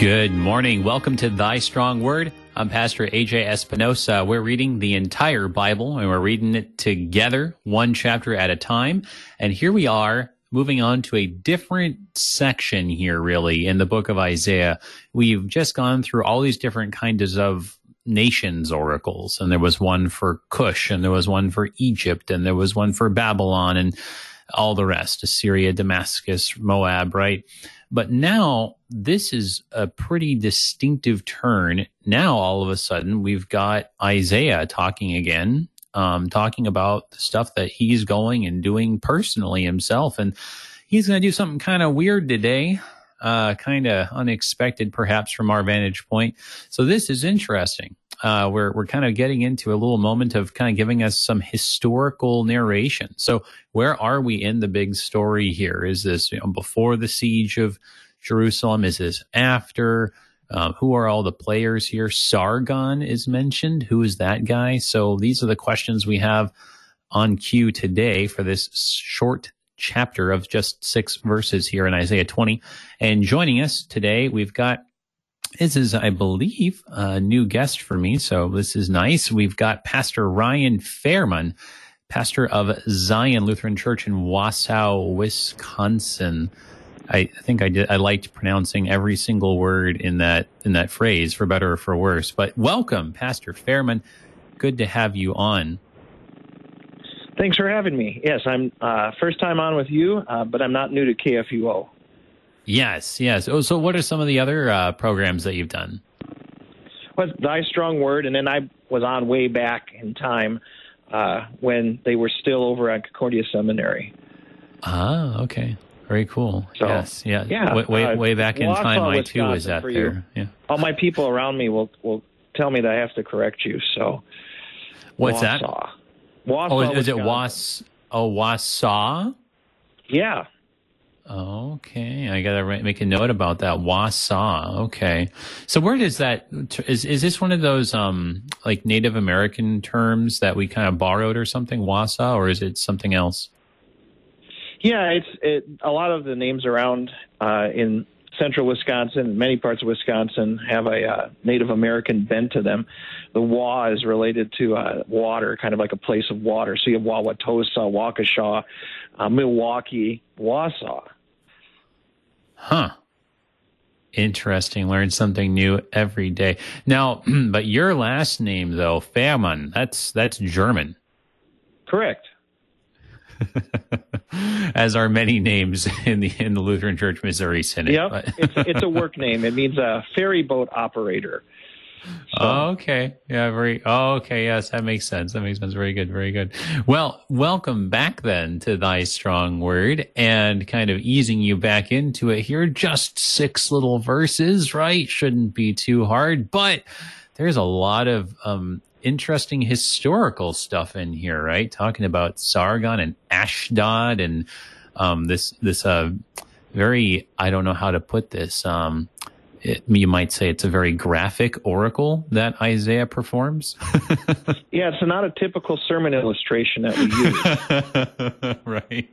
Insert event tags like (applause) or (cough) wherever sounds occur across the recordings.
Good morning. Welcome to Thy Strong Word. I'm Pastor AJ Espinosa. We're reading the entire Bible and we're reading it together, one chapter at a time. And here we are moving on to a different section here, really, in the book of Isaiah. We've just gone through all these different kinds of nations oracles, and there was one for Cush, and there was one for Egypt, and there was one for Babylon, and all the rest Assyria, Damascus, Moab, right? But now this is a pretty distinctive turn. Now all of a sudden we've got Isaiah talking again, um, talking about the stuff that he's going and doing personally himself. And he's going to do something kind of weird today, uh, kind of unexpected perhaps from our vantage point. So this is interesting. Uh, we're we're kind of getting into a little moment of kind of giving us some historical narration. So where are we in the big story here? Is this you know, before the siege of Jerusalem? Is this after? Um, who are all the players here? Sargon is mentioned. Who is that guy? So these are the questions we have on cue today for this short chapter of just six verses here in Isaiah 20. And joining us today, we've got this is, I believe, a new guest for me. So this is nice. We've got Pastor Ryan Fairman, pastor of Zion Lutheran Church in Wausau, Wisconsin. I think I did. I liked pronouncing every single word in that in that phrase, for better or for worse. But welcome, Pastor Fairman. Good to have you on. Thanks for having me. Yes, I'm uh, first time on with you, uh, but I'm not new to KFUO. Yes, yes. Oh, so what are some of the other uh, programs that you've done? Well, Thy Strong Word, and then I was on way back in time uh, when they were still over at Concordia Seminary. Ah, okay. Very cool. So, yes, yeah, yeah. Way, way, uh, way back in Wausau, time, I too was for there. Yeah. All my people around me will will tell me that I have to correct you. So, What's that? Wausau. Wausau, Oh, is, is it. Was? Oh, Wausau. Yeah. Okay, I gotta make a note about that. Wausau. Okay, so where does that is? Is this one of those um like Native American terms that we kind of borrowed or something? Wausau, or is it something else? Yeah, it's it, a lot of the names around uh, in central Wisconsin, many parts of Wisconsin have a uh, Native American bent to them. The Wa is related to uh, water, kind of like a place of water. So you have Wauwatosa, Waukesha, uh, Milwaukee, Wausau. Huh. Interesting. Learn something new every day. Now, (clears throat) but your last name though, Fairman, that's that's German. Correct. (laughs) As are many names in the in the Lutheran Church Missouri Synod. Yep, it's it's a work (laughs) name. It means a ferry boat operator. So, Oh, okay. Yeah, very. Oh, okay. Yes, that makes sense. That makes sense. Very good. Very good. Well, welcome back then to Thy Strong Word and kind of easing you back into it here. Just six little verses, right? Shouldn't be too hard, but there's a lot of, um, interesting historical stuff in here, right? Talking about Sargon and Ashdod and, um, this, this, uh, very, I don't know how to put this, um, it, you might say it's a very graphic oracle that Isaiah performs. (laughs) yeah, it's not a typical sermon illustration that we use. (laughs) right.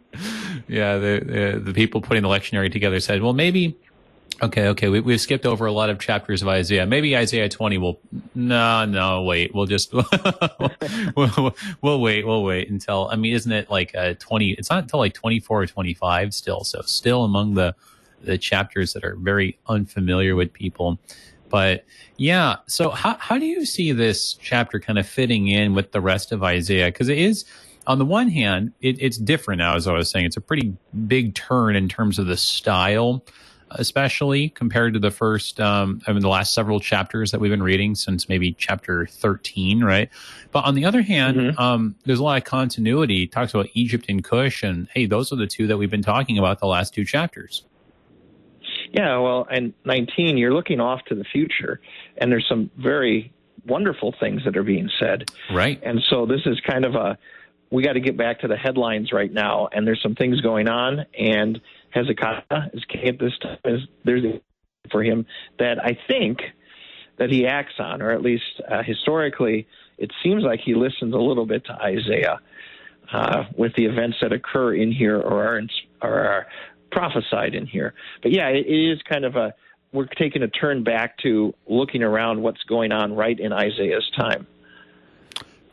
Yeah. The, the, the people putting the lectionary together said, well, maybe, okay, okay, we, we've skipped over a lot of chapters of Isaiah. Maybe Isaiah 20 will, no, no, wait, we'll just, (laughs) we'll, we'll wait, we'll wait until, I mean, isn't it like uh 20, it's not until like 24 or 25 still. So still among the, the chapters that are very unfamiliar with people. But yeah, so how, how do you see this chapter kind of fitting in with the rest of Isaiah? Because it is, on the one hand, it, it's different now, as I was saying. It's a pretty big turn in terms of the style, especially compared to the first, um, I mean, the last several chapters that we've been reading since maybe chapter 13, right? But on the other hand, Mhm. um, there's a lot of continuity. It talks about Egypt and Cush, and hey, those are the two that we've been talking about the last two chapters. Yeah, well, and 19, you're looking off to the future, and there's some very wonderful things that are being said. Right. And so this is kind of a we got to get back to the headlines right now, and there's some things going on. And Hezekiah is king at this time. Is there's the for him that I think that he acts on, or at least uh, historically, it seems like he listens a little bit to Isaiah uh, with the events that occur in here or are, in, or are prophesied in here. But yeah, it, is kind of a we're taking a turn back to looking around what's going on right in Isaiah's time.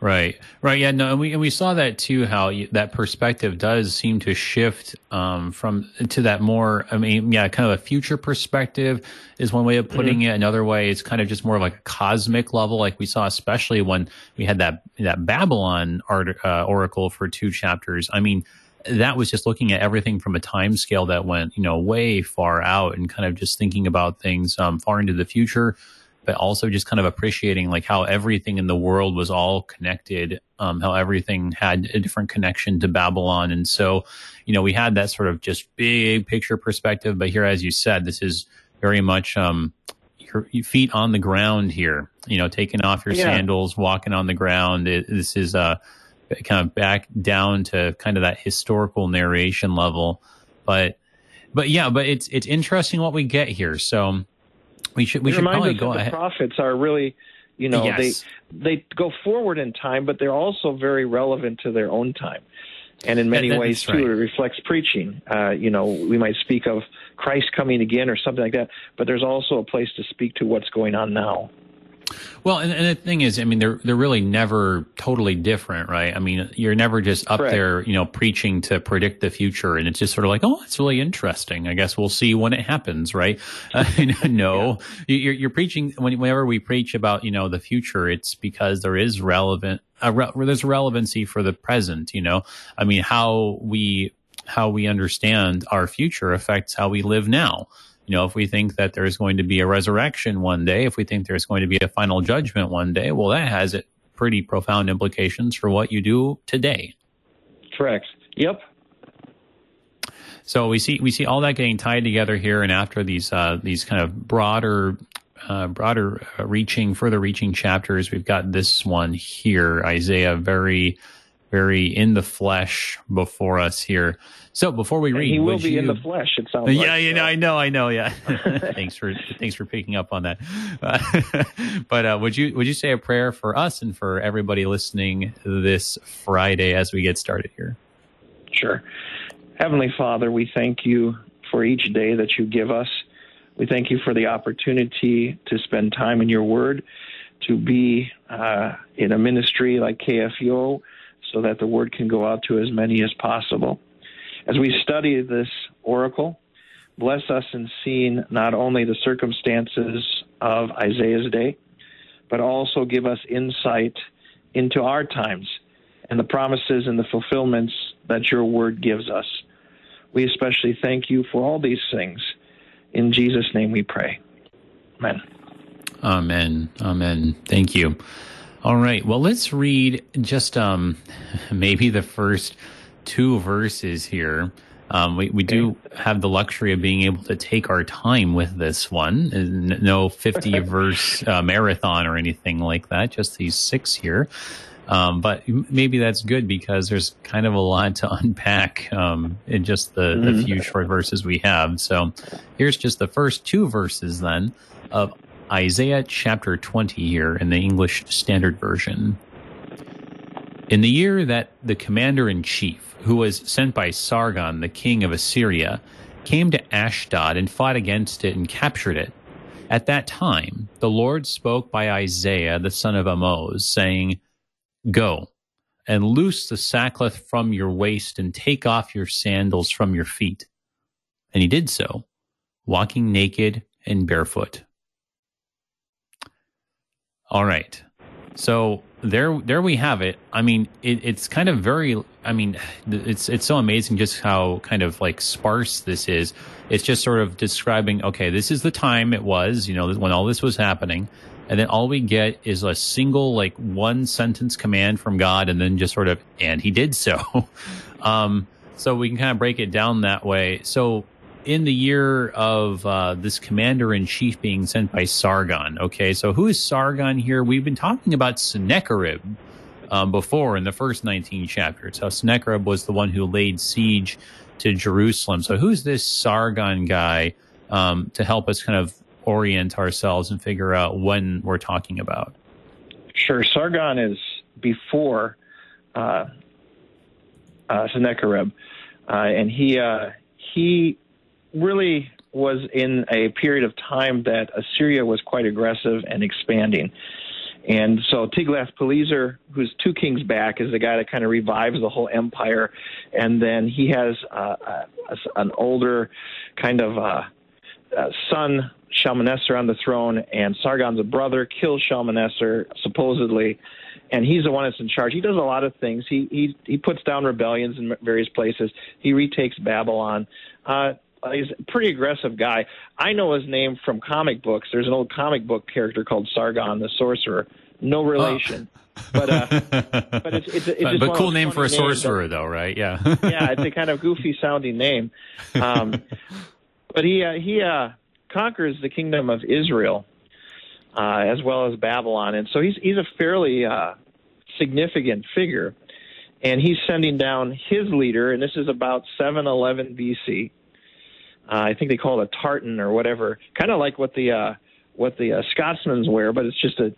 Right, right, yeah, no, and we and we saw that too. How you, that perspective does seem to shift um, from to that more. I mean, yeah, kind of a future perspective is one way of putting mm-hmm. it. Another way, it's kind of just more of like a cosmic level, like we saw, especially when we had that that Babylon art, uh, oracle for two chapters. I mean, that was just looking at everything from a time scale that went, you know, way far out, and kind of just thinking about things um, far into the future but also just kind of appreciating like how everything in the world was all connected, um, how everything had a different connection to Babylon. And so, you know, we had that sort of just big picture perspective. But here, as you said, this is very much, um, your, your feet on the ground here, you know, taking off your yeah. sandals, walking on the ground. It, this is, uh, kind of back down to kind of that historical narration level. But, but yeah, but it's, it's interesting what we get here. So, we should we it should probably go ahead. The prophets are really, you know, yes. they they go forward in time, but they're also very relevant to their own time, and in many that, ways too, right. it reflects preaching. Uh, you know, we might speak of Christ coming again or something like that, but there's also a place to speak to what's going on now. Well, and, and, the thing is, I mean, they're they're really never totally different, right? I mean, you're never just up Correct. there, you know, preaching to predict the future, and it's just sort of like, oh, it's really interesting. I guess we'll see when it happens, right? (laughs) Uh, no, yeah. you're, you're preaching whenever we preach about, you know, the future, it's because there is relevant, uh, re- there's relevancy for the present. You know, I mean, how we how we understand our future affects how we live now you know, if we think that there's going to be a resurrection one day, if we think there's going to be a final judgment one day, well, that has it pretty profound implications for what you do today. Correct. Yep. So we see we see all that getting tied together here, and after these uh, these kind of broader uh, broader uh, reaching, further reaching chapters, we've got this one here, Isaiah, very very in the flesh before us here. So before we read, and he will be you, in the flesh. It sounds. Like Yeah, like, you know, I know, I know. Yeah. (laughs) thanks for thanks for picking up on that. Uh, (laughs) but uh, would you would you say a prayer for us and for everybody listening this Friday as we get started here? Sure. Heavenly Father, we thank you for each day that you give us. We thank you for the opportunity to spend time in your Word, to be uh, in a ministry like KFUO so that the word can go out to as many as possible. As we study this oracle, bless us in seeing not only the circumstances of Isaiah's day, but also give us insight into our times and the promises and the fulfillments that your word gives us. We especially thank you for all these things. In Jesus' name we pray. Amen. Amen. Amen. Thank you. All right. Well, let's read just um, (laughs) maybe the first two verses here. Um, we, we do have the luxury of being able to take our time with this one. No 50 (laughs) verse uh, marathon or anything like that, just these six here. Um, but maybe that's good because there's kind of a lot to (laughs) unpack um, in just the, the mm-hmm. few short verses we have. So here's just the first two verses then of Isaiah chapter 20 here in the English Standard Version. In the year that the commander in chief, who was sent by Sargon, the king of Assyria, came to Ashdod and fought against it and captured it, at that time the Lord spoke by Isaiah the son of Amoz, saying, Go and loose the sackcloth from your waist and take off your sandals from your feet. And he did so, walking naked and barefoot. All right. So there, there we have it. I mean, it, it's kind of very. I mean, (sighs) it's it's so amazing just how kind of like sparse this is. It's just sort of describing. Okay, this is the time it was. You know, when all this was happening, and then all we get is a single like one sentence command from God, and then just sort of, and He did so. (laughs) um, so we can kind of break it down that way. So in the year of uh, this commander in chief being sent by Sargon. Okay, so who is Sargon here? We've been talking about Sennacherib um, before in the first 19 chapters. How Sennacherib was the one who laid siege to Jerusalem. So who's this Sargon guy um, to help us kind of orient ourselves and figure out when we're talking about? Sure. Sargon is before uh, uh, Sennacherib, uh, and he uh, he really was in a period of time that Assyria was quite aggressive and expanding. And so Tiglath-Pileser, who's two kings back, is the guy that kind of revives the whole empire. And then he has uh, a, an older kind of uh, uh, son, Shalmaneser, on the throne, and Sargon's a brother, kills Shalmaneser, supposedly. And he's the one that's in charge. He does a lot of things. He he he puts down rebellions in various places. He retakes Babylon. Uh, he's a pretty aggressive guy. I know his name from comic books. There's an old comic book character called Sargon the Sorcerer. No oh. relation. Oh. But uh, (laughs) but it's it's, it's but, but cool name for a sorcerer, though, right? Yeah. (laughs) yeah, it's a kind of goofy sounding name. Um, (laughs) but he uh, he uh, conquers the kingdom of Israel uh, as well as Babylon, and so he's he's a fairly uh, significant figure. And he's sending down his leader, and this is about 711 BC. Uh, I think they call it a tartan or whatever, kind of like what the uh, what the uh, Scotsmans wear, but it's just a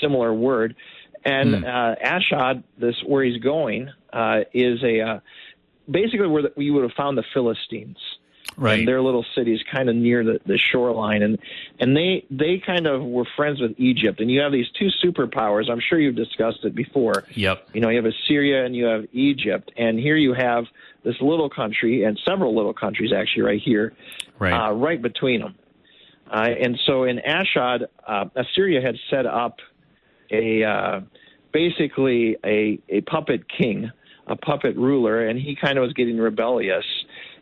similar word. And mm. uh, Ashdod, this where he's going, uh, is a uh, basically where the, we would have found the Philistines. Right. And their little cities kind of near the, the shoreline, and and they they kind of were friends with Egypt. And you have these two superpowers. I'm sure you've discussed it before. Yep. You know, you have Assyria and you have Egypt, and here you have this little country and several little countries actually right here, right, uh, right between them. Uh, and so in Ashdod, uh, Assyria had set up a uh, basically a, a puppet king, a puppet ruler, and he kind of was getting rebellious.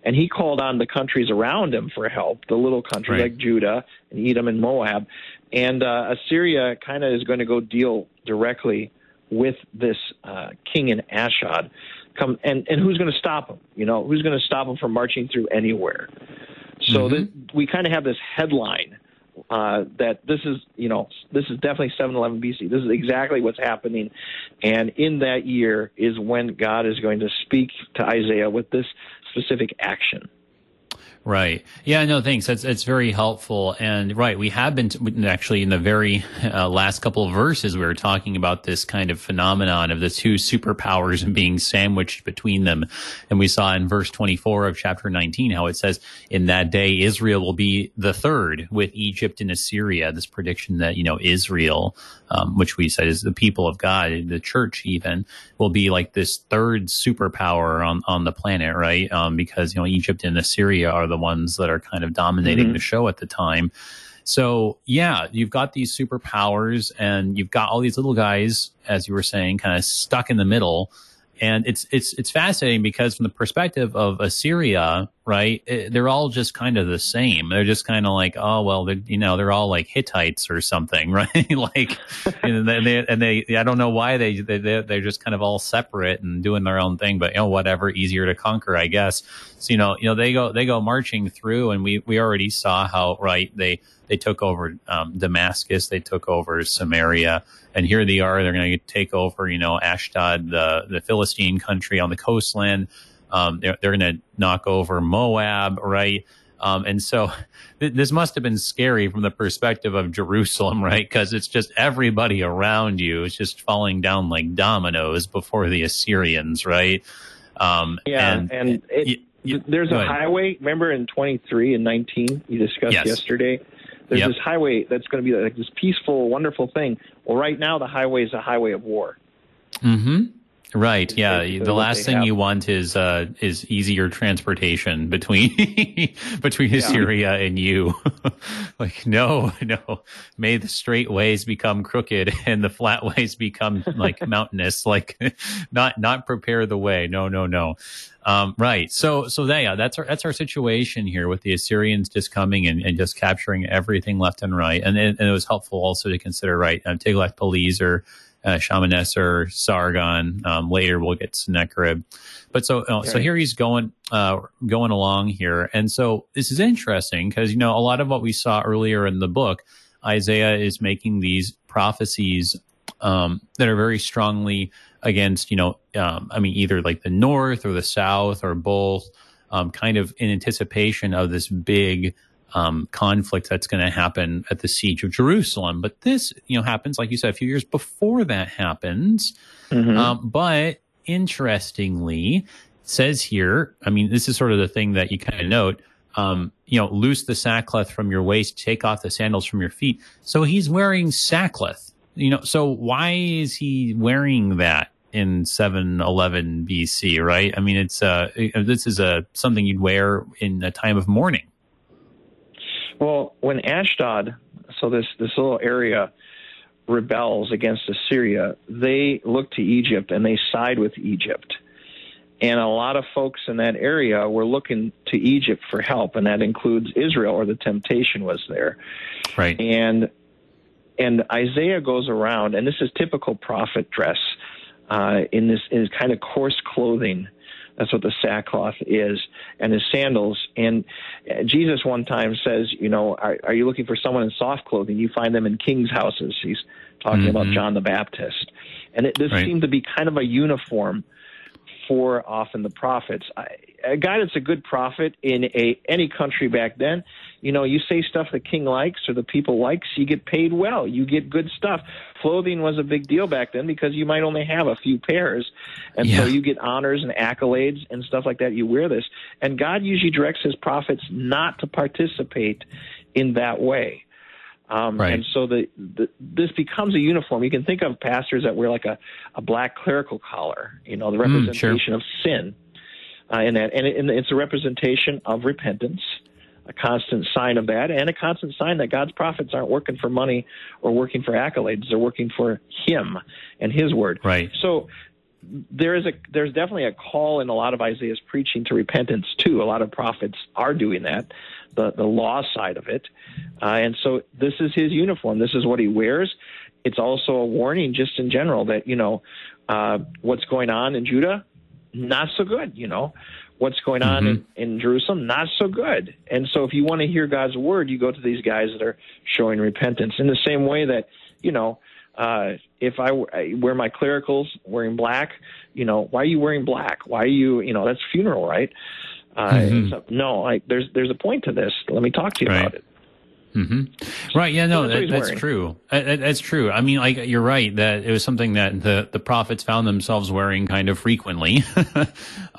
And he called on the countries around him for help, the little countries right. like Judah and Edom and Moab. And uh, Assyria kind of is going to go deal directly with this uh, king in Ashdod come and and who's going to stop him? You know, who's going to stop him from marching through anywhere? So mm-hmm. we kind of have this headline uh, that this is you know this is definitely 711 BC. This is exactly what's happening, and in that year is when God is going to speak to Isaiah with this specific action. Right. Yeah, no, thanks. That's, that's very helpful. And right, we have been t- actually in the very uh, last couple of verses, we were talking about this kind of phenomenon of the two superpowers and (laughs) being sandwiched between them. And we saw in verse 24 of chapter 19 how it says, in that day, Israel will be the third with Egypt and Assyria. This prediction that, you know, Israel, um, which we said is the people of God, the church even, will be like this third superpower on, on the planet, right? Um, because, you know, Egypt and Assyria are the ones that are kind of dominating mm-hmm. the show at the time. So yeah, you've got these superpowers and you've got all these little guys, as you were saying, kind of stuck in the middle and it's it's it's fascinating because from the perspective of Assyria, right? It, eh, they're all just kind of the same. They're just kind of like, oh well, they're you know they're all like Hittites or something, (laughs) right? like, and they, and they I don't know why they they they're just kind of all separate and doing their own thing, but you know whatever, easier to conquer, I guess. So you know you know they go they go marching through, and we we already saw how right they they took over um, Damascus, they took over Samaria, and here they are. They're going to take over, you know, Ashdod, the the Philistine country on the coastland. Um, they're they're going to knock over Moab, right? Um, and so (laughs) th- this must have been scary from the perspective of Jerusalem, (laughs) right? Because it's just everybody around you is just falling down like dominoes before the Assyrians, right? Um, yeah, and, and it, there's a highway. Remember in 23 and 19 you discussed yes. yesterday there's yep. this highway that's going to be like this peaceful, wonderful thing. Well, right now the highway is a highway of war. Hmm. Right. Yeah. The last thing have. you want is uh, is easier transportation between (laughs) between yeah. Assyria and you. (laughs) like no, no. May the straight ways become crooked (laughs) and the flat ways become like mountainous. Like not not prepare the way. No, no, no. Um, right. So, so that, yeah, that's our, that's our situation here with the Assyrians just coming and, and just capturing everything left and right. And, and, it was helpful also to consider, right, um, Tiglath-Pileser, uh, Shalmaneser, Sargon. Um, later we'll get Sennacherib. But so, uh, so here he's going, uh, going along here. And so this is interesting because, you know, a lot of what we saw earlier in the book, Isaiah is making these prophecies, um, that are very strongly against, you know, um, I mean, either like the North or the South or both, um, kind of in anticipation of this big um, conflict that's going to happen at the siege of Jerusalem. But this, you know, happens, like you said, a few years before that happens. Mm-hmm. Um, but interestingly, says here, I mean, this is sort of the thing that you kind of note. um, you know, loose the sackcloth from your waist, take off the sandals from your feet. So he's wearing sackcloth, you know, so why is he wearing that in 711 BC, right? I mean, it's, uh, this is a, something you'd wear in a time of mourning. Well, when Ashdod, so this, this little area, rebels against Assyria, they look to Egypt and they side with Egypt. And a lot of folks in that area were looking to Egypt for help, and that includes Israel, or the temptation was there. Right. And and Isaiah goes around, and this is typical prophet dress uh, in this in kind of coarse clothing. That's what the sackcloth is, and his sandals. And Jesus one time says, you know, are, are you looking for someone in soft clothing? You find them in kings' houses. He's talking mm-hmm. about John the Baptist, and it, this right. seemed to be kind of a uniform for often the prophets. I, a guy that's a good prophet in a any country back then, you know, you say stuff the king likes or the people likes, you get paid well. You get good stuff. Clothing was a big deal back then because you might only have a few pairs, and yeah. so you get honors and accolades and stuff like that. You wear this, and God usually directs His prophets not to participate in that way. Um, right. And so the, the, this becomes a uniform. You can think of pastors that wear like a, a black clerical collar, you know, the representation mm, sure. of sin uh, in that. And, it, and it's a representation of repentance, a constant sign of that, and a constant sign that God's prophets aren't working for money or working for accolades. They're working for Him and His word. Right. So there is a there's definitely a call in a lot of Isaiah's preaching to repentance too. A lot of prophets are doing that the, the law side of it. Uh, and so this is his uniform. This is what he wears. It's also a warning, just in general, that, you know, uh, what's going on in Judah, not so good, you know. What's going on mm-hmm. in, in Jerusalem, not so good. And so if you want to hear God's word, you go to these guys that are showing repentance in the same way that, you know, uh, if I, I wear my clericals wearing black, you know, why are you wearing black? Why are you, you know, that's funeral, right? Uh, mm-hmm. so, no, I, there's there's a point to this. Let me talk to you right. about it. Mm-hmm. Right. Yeah. No, so that's, that, that's true. That, that's true. I mean, like you're right that it was something that the the prophets found themselves wearing kind of frequently. (laughs) um,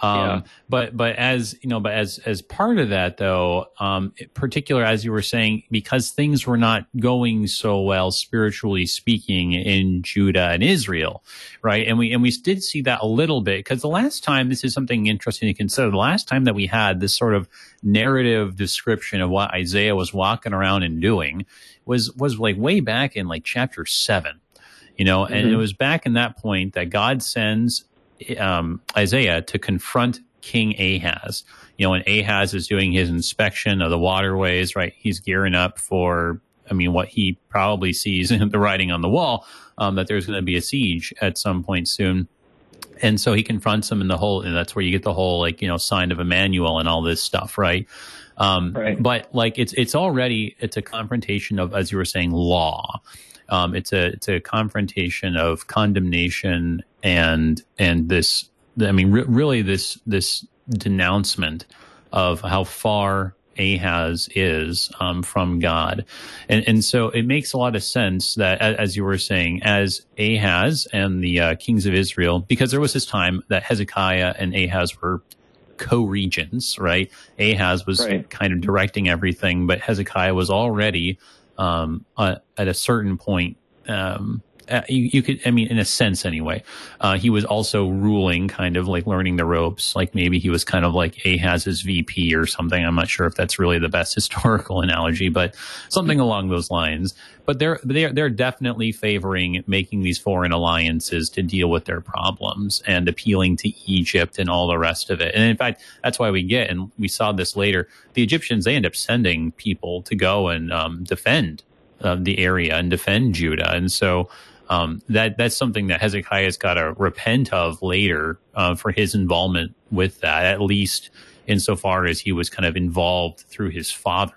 yeah. But but as you know, but as as part of that though, um, particular as you were saying, because things were not going so well spiritually speaking in Judah and Israel, right? And we and we did see that a little bit because the last time this is something interesting to consider. The last time that we had this sort of narrative description of what Isaiah was walking around and doing was was like way back in like chapter seven, you know, and mm-hmm. it was back in that point that God sends um, Isaiah to confront King Ahaz. You know, when Ahaz is doing his inspection of the waterways, right? He's gearing up for, I mean, what he probably sees (laughs) in the writing on the wall um, that there's going to be a siege at some point soon and so he confronts him in the whole and that's where you get the whole like you know sign of Emmanuel and all this stuff right um, right. but like it's it's already it's a confrontation of as you were saying law um, it's a it's a confrontation of condemnation and and this I mean re- really this this denouncement of how far Ahaz is um, from God. And, and so it makes a lot of sense that, as you were saying, as Ahaz and the uh, kings of Israel, because there was this time that Hezekiah and Ahaz were co-regents, right? Ahaz was right. kind of directing everything, but Hezekiah was already um, uh, at a certain point um, uh, you, you, could, I mean, in a sense anyway, uh, he was also ruling, kind of like learning the ropes. Like maybe he was kind of like Ahaz's VP or something. I'm not sure if that's really the best (laughs) historical analogy, but something along those lines. But they're they're they're definitely favoring making these foreign alliances to deal with their problems and appealing to Egypt and all the rest of it. And in fact, that's why we get, and we saw this later. The Egyptians they end up sending people to go and um, defend uh, the area and defend Judah. And so um, that that's something that Hezekiah's got to repent of later uh, for his involvement with that, at least insofar as he was kind of involved through his father.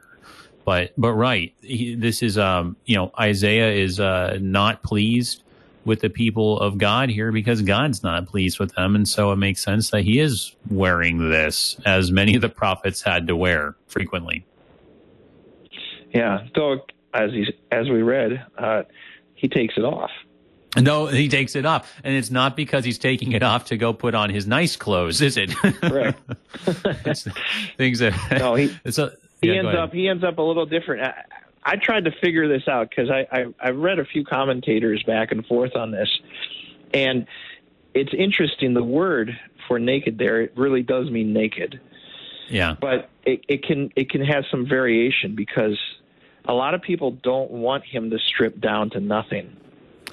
But but right, he, this is um you know Isaiah is uh, not pleased with the people of God here because God's not pleased with them, and so it makes sense that he is wearing this as many of the prophets had to wear frequently. Yeah, so as he, as we read, uh, he takes it off. No, he takes it off, and it's not because he's taking it off to go put on his nice clothes, is it? Correct. (laughs) things that (laughs) no, he (laughs) it's a, he yeah, ends up he ends up a little different. I, I tried to figure this out because I, I I read a few commentators back and forth on this, and it's interesting. The word for naked there it really does mean naked. Yeah. But it, it can it can have some variation because a lot of people don't want him to strip down to nothing.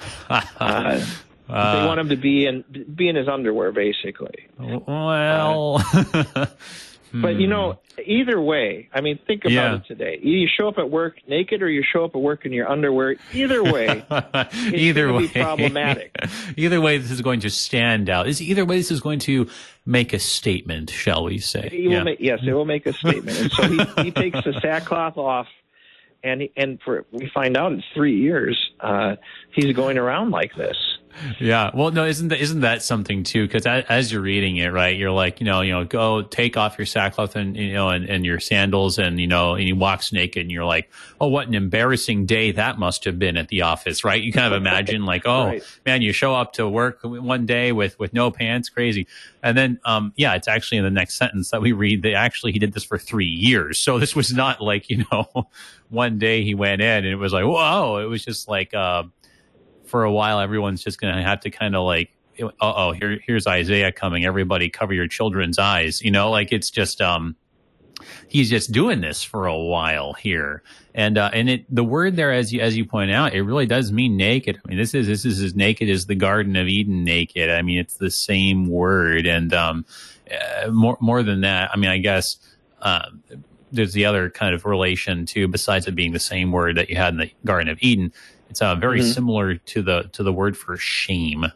(laughs) uh, uh, they want him to be in be in his underwear, basically. Well, uh, (laughs) but you know, either way, I mean, think about Yeah. it today. Either you show up at work naked, or you show up at work in your underwear. Either way, (laughs) either way, be problematic. either way, this is going to stand out. Is either way, this is going to make a statement, shall we say? Will make, yes, it will make a statement. And so he, he takes the sackcloth off, and and for we find out in three years. Uh, he's going around like this. Yeah. Well, no, isn't that, isn't that something too? Because as you're reading it, right, you're like, you know, you know, go take off your sackcloth and you know, and, and your sandals, and you know, and he walks naked, and you're like, oh, what an embarrassing day that must have been at the office, right? You kind of (laughs) imagine like, oh Right. man, you show up to work one day with with no pants, crazy, and then, um, yeah, it's actually in the next sentence that we read that actually he did this for three years, so this was not like you know, (laughs) one day he went in and it was like, whoa, it was just like, uh for a while, everyone's just going to have to kind of like, uh oh, here, here's Isaiah coming. Everybody cover your children's eyes. You know, like it's just, um, he's just doing this for a while here. And, uh, and it, the word there, as you, as you point out, it really does mean naked. I mean, this is, this is as naked as the Garden of Eden naked. I mean, it's the same word. And, um, uh, more, more than that, I mean, I guess, um, there's the other kind of relation too, besides it being the same word that you had in the Garden of Eden. It's uh, very Mhm. similar to the to the word for shame,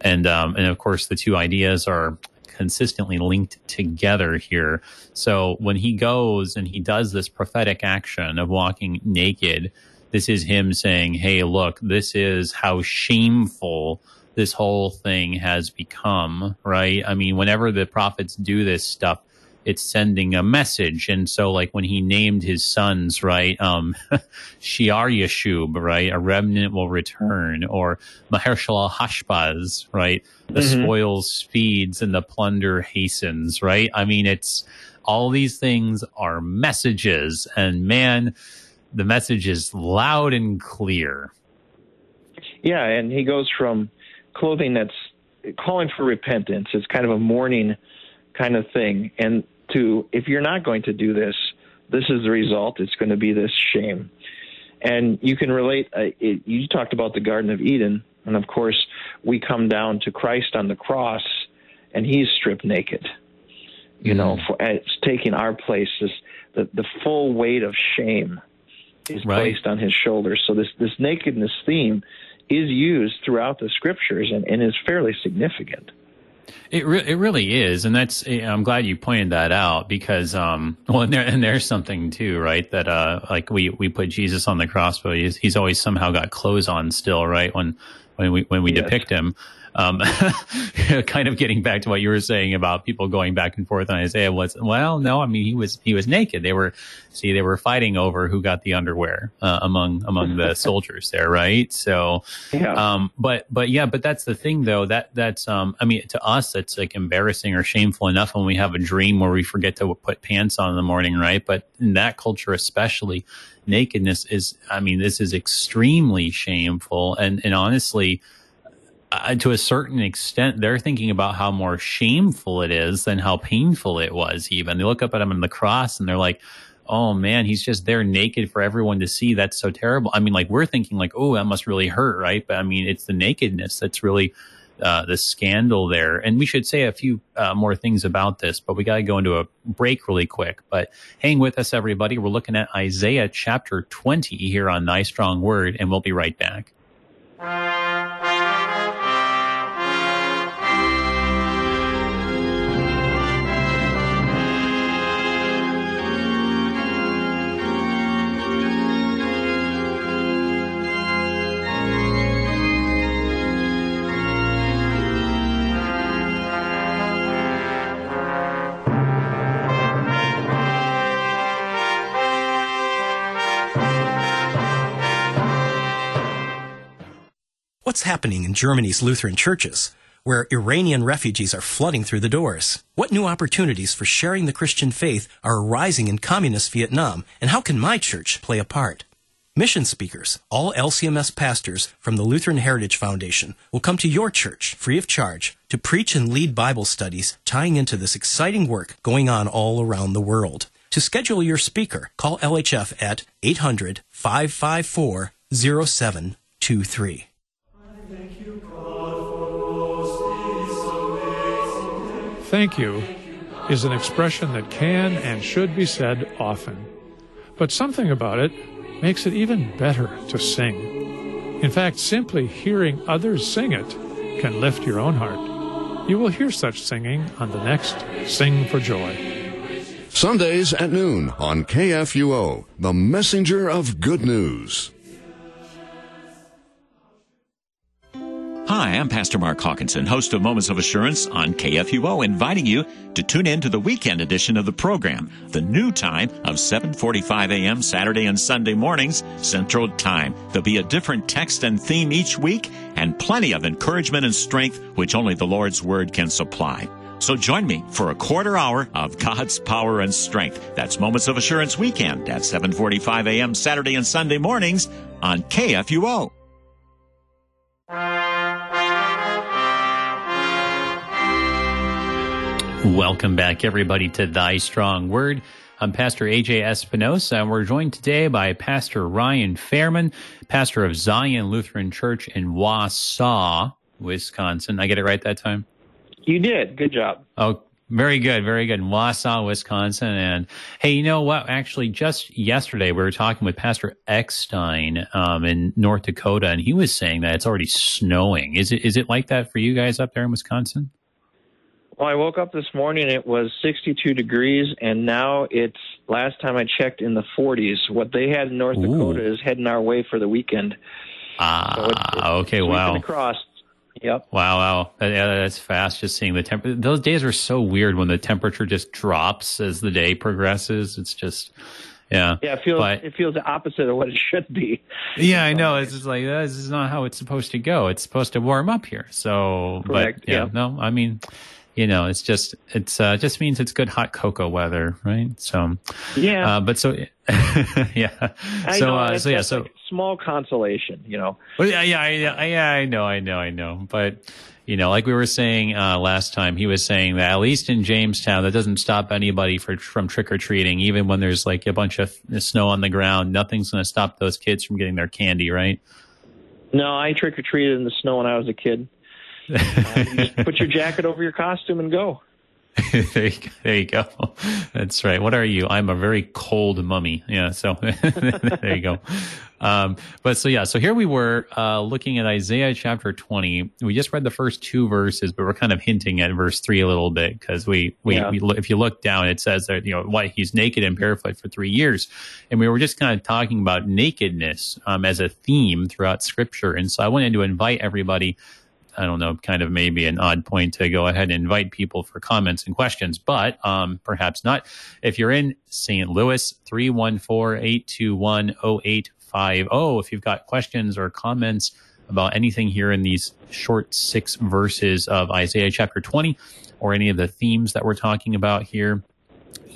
and um, and of course the two ideas are consistently linked together here. So when he goes and he does this prophetic action of walking naked, this is him saying, "Hey, look, this is how shameful." This whole thing has become, right? I mean, whenever the prophets do this stuff, it's sending a message. And so, like when he named his sons, right, um, (laughs) Shear-jashub, right, a remnant will return, or Maher-shalal-hash-baz, right, the Mhm. spoils speeds and the plunder hastens, right? I mean, it's all these things are messages, and man, the message is loud and clear. Yeah, and he goes from clothing that's calling for repentance. It's kind of a mourning kind of thing, and to if you're not going to do this, this is the result. It's going to be this shame, and you can relate. Uh, it, you talked about the Garden of Eden, and of course, we come down to Christ on the cross, and He's stripped naked. You know, for, it's taking our place. This, the the full weight of shame is Right. placed on His shoulders. So this this nakedness theme is used throughout the scriptures and, and is fairly significant. It re- it really is, and that's I'm glad you pointed that out because um (laughs) well and there and there's something too right that uh like we we put Jesus on the cross but he's he's always somehow got clothes on still right when when we when we Yes. depict him um (laughs) kind of getting back to what you were saying about people going back and forth on Isaiah was well no I mean he was he was naked they were see they were fighting over who got the underwear uh, among among the (laughs) soldiers there right so Yeah. um, but but yeah, but that's the thing though. That that's um, I mean, to us, that's like embarrassing or shameful enough when we have a dream where we forget to put pants on in the morning, right? But in that culture, especially, nakedness is. I mean, this is extremely shameful, and and honestly. Uh, to a certain extent, they're thinking about how more shameful it is than how painful it was. Even they look up at him on the cross and they're like, oh man, he's just there naked for everyone to see. That's so terrible. I mean, like we're thinking like, oh, that must really hurt, right? But I mean, it's the nakedness that's really uh, the scandal there. And we should say a few uh, more things about this, but we got to go into a break really quick. But hang with us, everybody. We're looking at Isaiah chapter 20 here on Thy Strong Word, and we'll be right back. What's happening in Germany's Lutheran churches, where Iranian refugees are flooding through the doors? What new opportunities for sharing the Christian faith are arising in communist Vietnam, and how can my church play a part? Mission speakers, all LCMS pastors from the Lutheran Heritage Foundation, will come to your church free of charge to preach and lead Bible studies tying into this exciting work going on all around the world. To schedule your speaker, call LHF at 800 554 0723. Thank you God, for those who disobey. Thank you is an expression that can and should be said often. But something about it makes it even better to sing. In fact, simply hearing others sing it can lift your own heart. You will hear such singing on the next Sing for Joy. Sundays at noon on KFUO, the messenger of good news. Hi, I'm Pastor Mark Hawkinson, host of Moments of Assurance on KFUO, inviting you to tune in to the weekend edition of the program, the new time of 7:45 a.m. Saturday and Sunday mornings, Central Time. There'll be a different text and theme each week and plenty of encouragement and strength which only the Lord's word can supply. So join me for a quarter hour of God's power and strength. That's Moments of Assurance weekend at 7:45 a.m. Saturday and Sunday mornings on KFUO. Welcome back, everybody, to Thy Strong Word. I'm Pastor AJ Espinosa, and we're joined today by Pastor Ryan Fairman, pastor of Zion Lutheran Church in Wausau, Wisconsin. I get it right that time? You did. Good job. Oh, very good, very good. In Wausau, Wisconsin. And hey, you know what? Actually, just yesterday we were talking with Pastor Eckstein um, in North Dakota, and he was saying that it's already snowing. Is it is it like that for you guys up there in Wisconsin? Well, I woke up this morning, it was 62 degrees, and now it's, last time I checked, in the 40s. What they had in North Ooh. Dakota is heading our way for the weekend. Ah, so it's, it's okay, wow. Across. Yep. Wow, wow. Yeah, that's fast just seeing the temperature. Those days are so weird when the temperature just drops as the day progresses. It's just, yeah. Yeah, it feels, but, it feels the opposite of what it should be. Yeah, I know. It's just like, this is not how it's supposed to go. It's supposed to warm up here. So, Correct. but yeah, yep. no, I mean, you know, it's just it's uh, just means it's good hot cocoa weather, right? So yeah, uh, but so (laughs) yeah, I so know, uh, so yeah, so like small consolation, you know. Well, yeah, yeah, yeah, yeah, I know, I know, I know, but you know, like we were saying uh, last time, he was saying that at least in Jamestown, that doesn't stop anybody for, from trick or treating, even when there's like a bunch of snow on the ground. Nothing's going to stop those kids from getting their candy, right? No, I trick or treated in the snow when I was a kid. Uh, put your jacket over your costume and go. (laughs) there, you, there you go. That's right. What are you? I'm a very cold mummy. Yeah. So (laughs) there you go. Um, but so yeah, so here we were uh, looking at Isaiah chapter 20. We just read the first two verses, but we're kind of hinting at verse three a little bit because we, we, yeah. we, if you look down, it says that you know why he's naked and barefoot for three years, and we were just kind of talking about nakedness um, as a theme throughout Scripture. And so I wanted to invite everybody I don't know, kind of maybe an odd point to go ahead and invite people for comments and questions, but um, perhaps not. If you're in St. Louis, 314 821 0850, if you've got questions or comments about anything here in these short six verses of Isaiah chapter 20 or any of the themes that we're talking about here,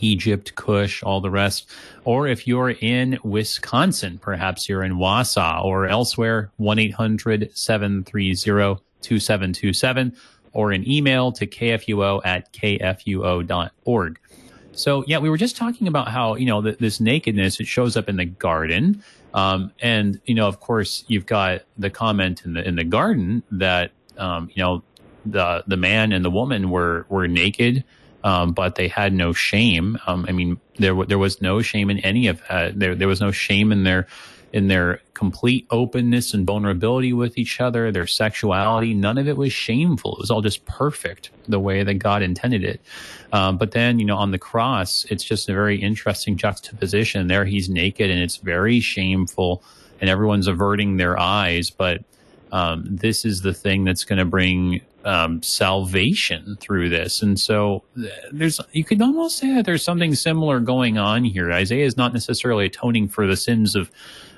Egypt, Cush, all the rest. Or if you're in Wisconsin, perhaps you're in Wausau or elsewhere, 1 800 730 2727 or an email to kfuo at kfuo.org. So, yeah, we were just talking about how, you know, this nakedness, it shows up in the garden. Um, and, you know, of course, you've got the comment in the, in the garden that, um, you know, the, the man and the woman were, were naked, um, but they had no shame. Um, I mean, there, there was no shame in any of that. There, there was no shame in their, in their complete openness and vulnerability with each other, their sexuality. None of it was shameful. It was all just perfect the way that God intended it. Um, but then, you know, on the cross, it's just a very interesting juxtaposition. There he's naked and it's very shameful and everyone's averting their eyes. But um, this is the thing that's going to bring um, salvation through this. And so there's, you could almost say that there's something similar going on here. Isaiah is not necessarily atoning for the sins of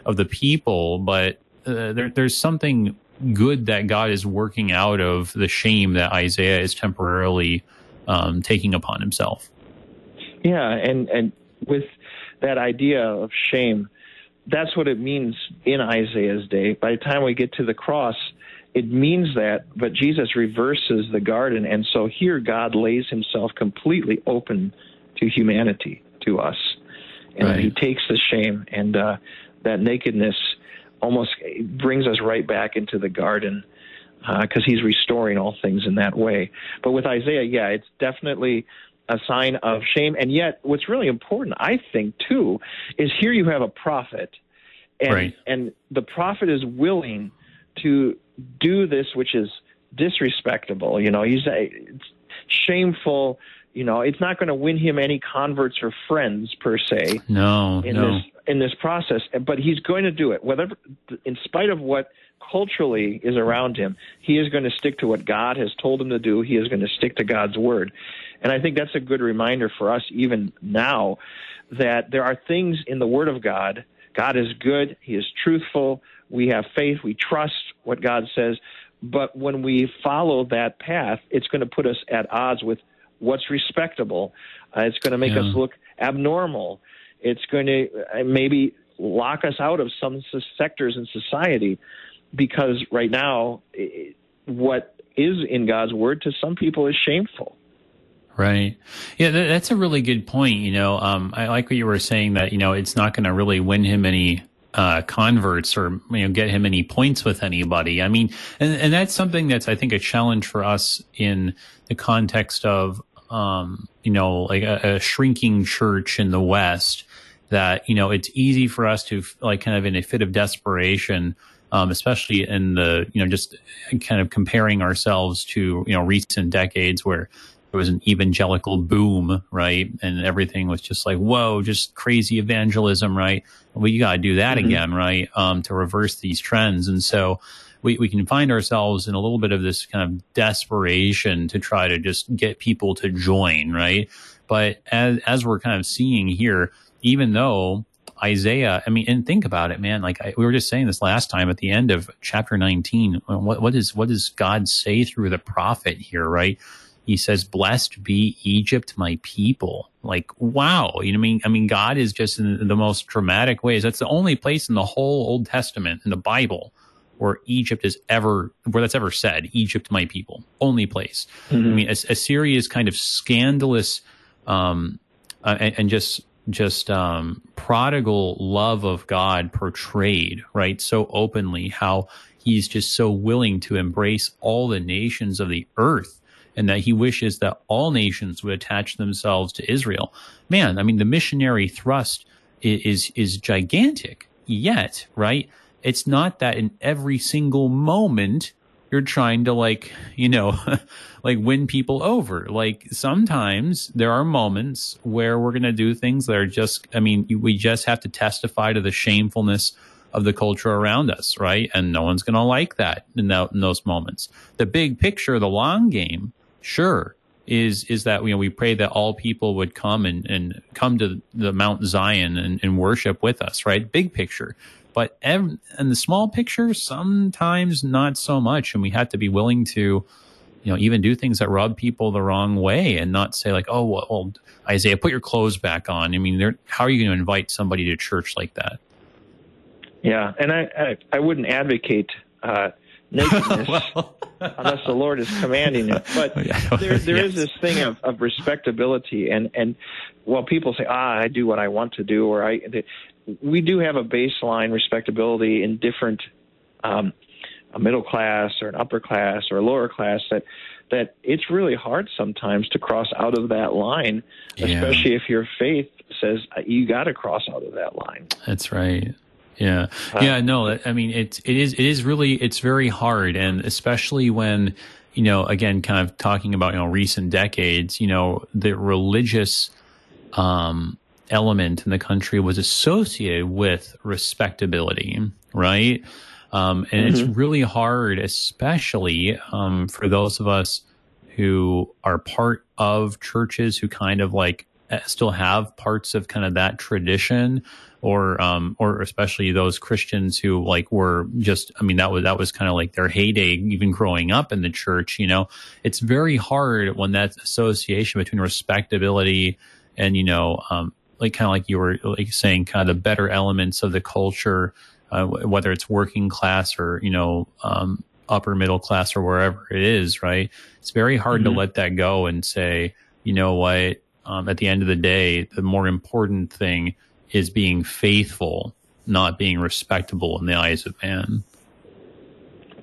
of the people, but uh, there, there's something good that God is working out of the shame that Isaiah is temporarily um, taking upon himself. Yeah, and and with that idea of shame, that's what it means in Isaiah's day. By the time we get to the cross, it means that, but Jesus reverses the garden, and so here God lays himself completely open to humanity, to us, and right. he takes the shame and uh, that nakedness almost brings us right back into the garden because uh, he's restoring all things in that way. But with Isaiah, yeah, it's definitely a sign of shame. And yet, what's really important, I think, too, is here you have a prophet, and right. and the prophet is willing to do this, which is disrespectable. You know, he's a, it's shameful. You know, it's not going to win him any converts or friends per se. No, in no. this in this process, but he's going to do it. Whether, in spite of what culturally is around him, he is going to stick to what God has told him to do. He is going to stick to God's word, and I think that's a good reminder for us even now that there are things in the Word of God. God is good. He is truthful. We have faith. We trust what God says. But when we follow that path, it's going to put us at odds with what's respectable. Uh, it's going to make yeah. us look abnormal. It's going to uh, maybe lock us out of some sectors in society because right now, what is in God's word to some people is shameful. Right. Yeah, that's a really good point. You know, um, I like what you were saying that, you know, it's not going to really win him any uh, converts or you know get him any points with anybody. I mean, and, and that's something that's I think a challenge for us in the context of um, you know like a, a, shrinking church in the West. That you know it's easy for us to like kind of in a fit of desperation, um, especially in the you know just kind of comparing ourselves to you know recent decades where there was an evangelical boom, right? And everything was just like, whoa, just crazy evangelism, right? Well, you got to do that mm-hmm. again, right? Um, to reverse these trends. And so we, we can find ourselves in a little bit of this kind of desperation to try to just get people to join, right? But as, as we're kind of seeing here, even though Isaiah, I mean, and think about it, man. Like I, we were just saying this last time at the end of chapter 19. What, what is, what does God say through the prophet here, right? he says, "Blessed be Egypt, my people." Like, wow, you know, I mean, I mean, God is just in the most dramatic ways. That's the only place in the whole Old Testament in the Bible where Egypt is ever where that's ever said. Egypt, my people, only place. Mm-hmm. I mean, Assyria is kind of scandalous um, uh, and, and, just just um, prodigal love of God portrayed right so openly. How he's just so willing to embrace all the nations of the earth and that he wishes that all nations would attach themselves to Israel. Man, I mean, the missionary thrust is, is, is gigantic. Yet, right? It's not that in every single moment you're trying to like, you know, (laughs) like win people over. Like sometimes there are moments where we're going to do things that are just, I mean, we just have to testify to the shamefulness of the culture around us, right? And no one's going to like that in, that in, those moments. The big picture, the long game, Sure. Is is that you know we pray that all people would come and, and come to the Mount Zion and, and worship with us, right? Big picture, but ev- and the small picture sometimes not so much, and we have to be willing to, you know, even do things that rub people the wrong way, and not say like, oh well, Isaiah, put your clothes back on. I mean, how are you going to invite somebody to church like that? Yeah, and I I, I wouldn't advocate uh, nakedness (laughs) well. unless the Lord is commanding it. But (laughs) there, there yes. is this thing of, of respectability, and and while people say, ah, I do what I want to do, or I, we do have a baseline respectability in different. Um, a middle class or an upper class or a lower class that that it's really hard sometimes to cross out of that line, yeah. especially if your faith says you got to cross out of that line. That's right. Yeah. Yeah. No, I mean, it's, it is, it is really, it's very hard. And especially when, you know, again, kind of talking about, you know, recent decades, you know, the religious, um, element in the country was associated with respectability, right? Um, and mm-hmm. it's really hard, especially, um, for those of us who are part of churches who kind of like still have parts of kind of that tradition or um, or especially those Christians who like were just I mean that was that was kind of like their heyday even growing up in the church you know? It's very hard when that association between respectability and you know um, like kind of like you were like saying kind of the better elements of the culture uh, whether it's working class or you know um, upper middle class or wherever it is right? It's very hard mm-hmm. to let that go and say you know what? Um, at the end of the day the more important thing is being faithful, not being respectable in the eyes of man.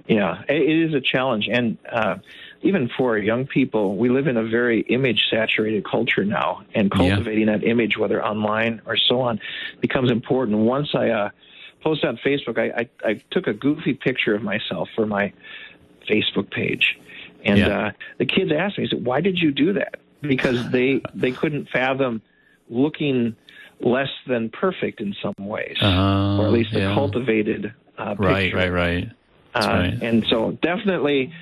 Yeah, it is a challenge. And uh, even for young people, we live in a very image saturated culture now, and cultivating yeah. that image, whether online or so on, becomes important. Once I uh, post on Facebook, I, I, I, took a goofy picture of myself for my Facebook page. And yeah. uh, the kids asked me, said, why did you do that? Because they, they couldn't fathom looking less than perfect in some ways, uh, or at least yeah. a cultivated uh, picture. Right, right, right. Uh, right. And so, definitely,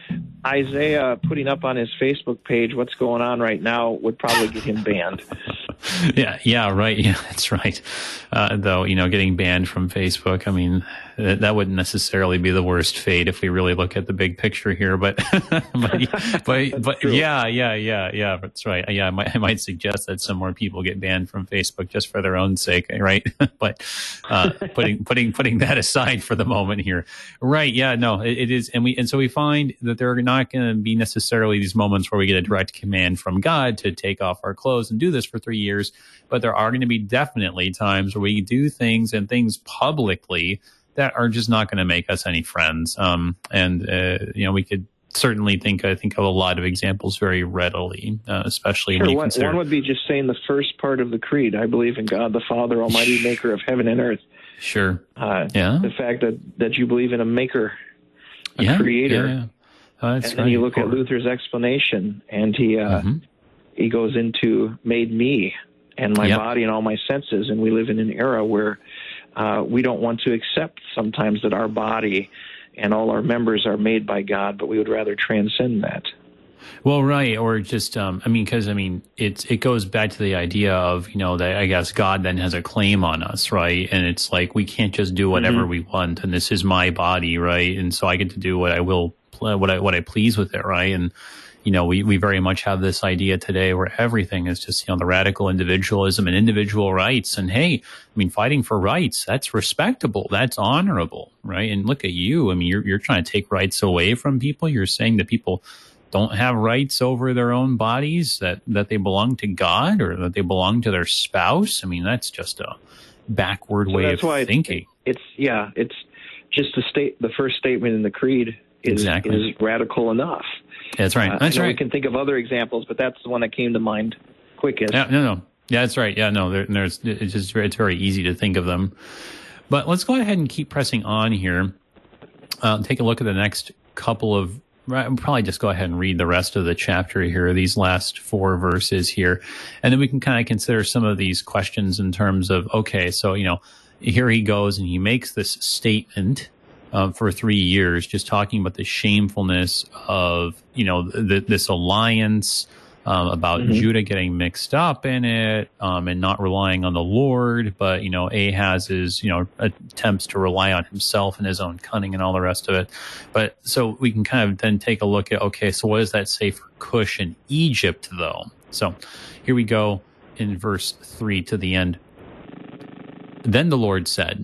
Isaiah putting up on his Facebook page what's going on right now would probably get him banned. (laughs) yeah, yeah, right. (laughs) Yeah, that's right. Uh, though, you know, getting banned from Facebook, I mean, that, that, wouldn't necessarily be the worst fate if we really look at the big picture here. But, (laughs) but, (laughs) but, but yeah, yeah, yeah, yeah, that's right. Yeah, I might, I might suggest that some more people get banned from Facebook just for their own sake, right? (laughs) but uh, putting, putting, putting that aside for the moment here. Right. Yeah, no, it, it is. And we, and so we find that there are not going to be necessarily these moments where we get a direct command from God to take off our clothes and do this for three years. But there are going to be definitely times where we do things and things publicly that are just not going to make us any friends. Um, and, uh, you know, we could certainly think, I think of a lot of examples very readily, uh, especially sure, when you one. One would be just saying the first part of the creed. I believe in God, the Father, Almighty maker of heaven and earth. Sure. Uh, yeah. The fact that, that you believe in a maker, a yeah, creator. Yeah, yeah. Oh, and then right. you look at Luther's explanation, and he uh, mm-hmm. he goes into made me and my yep. body and all my senses, and we live in an era where uh, we don't want to accept sometimes that our body and all our members are made by God, but we would rather transcend that. Well, right, or just um, I mean, because I mean, it's it goes back to the idea of you know that I guess God then has a claim on us, right? And it's like we can't just do whatever mm-hmm. we want, and this is my body, right? And so I get to do what I will, what I what I please with it, right? And you know, we, we very much have this idea today where everything is just, you know, the radical individualism and individual rights. And hey, I mean, fighting for rights, that's respectable. That's honorable, right? And look at you. I mean, you're, you're trying to take rights away from people. You're saying that people don't have rights over their own bodies, that, that they belong to God or that they belong to their spouse. I mean, that's just a backward so way of thinking. It's, yeah, it's just the state, the first statement in the creed is, exactly. is radical enough. That's right. Uh, that's right. We can think of other examples, but that's the one that came to mind quickest. Yeah, no, no. Yeah, that's right. Yeah, no, there, there's it's just it's very easy to think of them. But let's go ahead and keep pressing on here. Uh, take a look at the next couple of. I'll Probably just go ahead and read the rest of the chapter here, these last four verses here, and then we can kind of consider some of these questions in terms of okay, so you know, here he goes and he makes this statement uh, for three years, just talking about the shamefulness of you know th- this alliance. Um, about mm-hmm. Judah getting mixed up in it um, and not relying on the Lord, but you know Ahaz's you know attempts to rely on himself and his own cunning and all the rest of it. But so we can kind of then take a look at okay, so what does that say for Cush and Egypt though? So here we go in verse three to the end. Then the Lord said,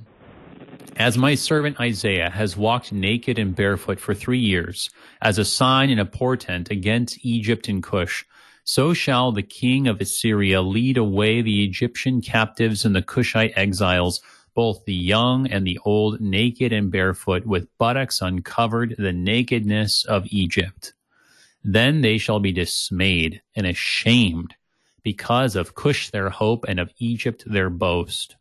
as my servant Isaiah has walked naked and barefoot for three years, as a sign and a portent against Egypt and Cush, so shall the king of Assyria lead away the Egyptian captives and the Cushite exiles, both the young and the old, naked and barefoot, with buttocks uncovered, the nakedness of Egypt. Then they shall be dismayed and ashamed because of Cush their hope and of Egypt their boast.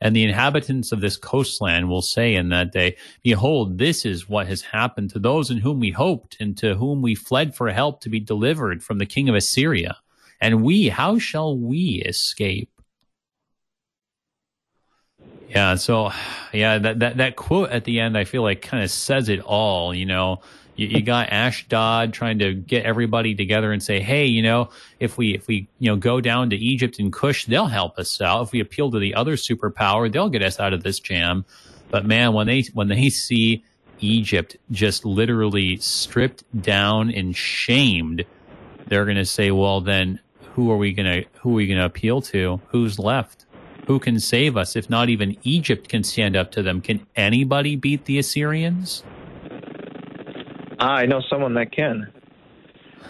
And the inhabitants of this coastland will say in that day, Behold, this is what has happened to those in whom we hoped and to whom we fled for help to be delivered from the king of Assyria. And we, how shall we escape? Yeah, so yeah, that, that, that quote at the end, I feel like kind of says it all, you know You, you got Ashdod trying to get everybody together and say, "Hey, you know, if we if we you know go down to Egypt and Cush, they'll help us out. If we appeal to the other superpower, they'll get us out of this jam." But man, when they when they see Egypt just literally stripped down and shamed, they're going to say, "Well, then who are we going to who are we going to appeal to? Who's left? Who can save us if not even Egypt can stand up to them? Can anybody beat the Assyrians?" I know someone that can.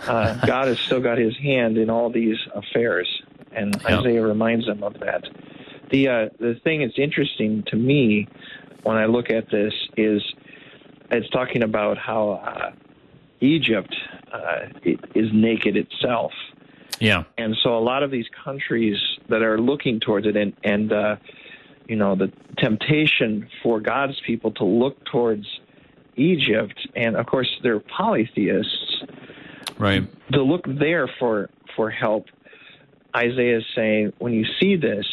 Uh, (laughs) God has still got His hand in all these affairs, and Yeah. Isaiah reminds them of that. The uh, the thing that's interesting to me when I look at this is it's talking about how uh, Egypt uh, is naked itself, Yeah, and so a lot of these countries that are looking towards it, and and uh, you know the temptation for God's people to look towards Egypt, and of course they're polytheists, right. to look there for for help. Isaiah is saying, when you see this,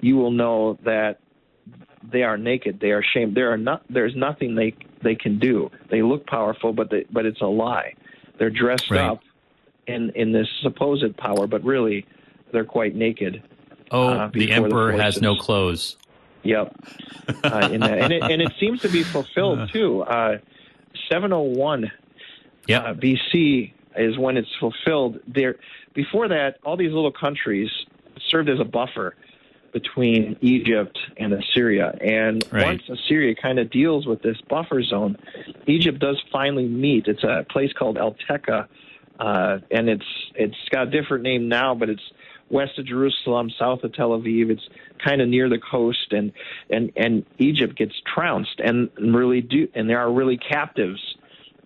you will know that they are naked. They are shamed. There are not. There's nothing they they can do. They look powerful, but they, but it's a lie. They're dressed Right. up in in this supposed power, but really they're quite naked. Oh, uh, the before the emperor has no clothes. Yep. Uh, in that. and, it, and it seems to be fulfilled too. Uh, 701 Yeah, uh, BC is when it's fulfilled. There, before that, all these little countries served as a buffer between Egypt and Assyria. And Right. once Assyria kind of deals with this buffer zone, Egypt does finally meet. It's a place called El Teka, uh, and it's it's got a different name now, but it's west of Jerusalem, south of Tel Aviv. It's kind of near the coast, and and and Egypt gets trounced, and really do, and there are really captives,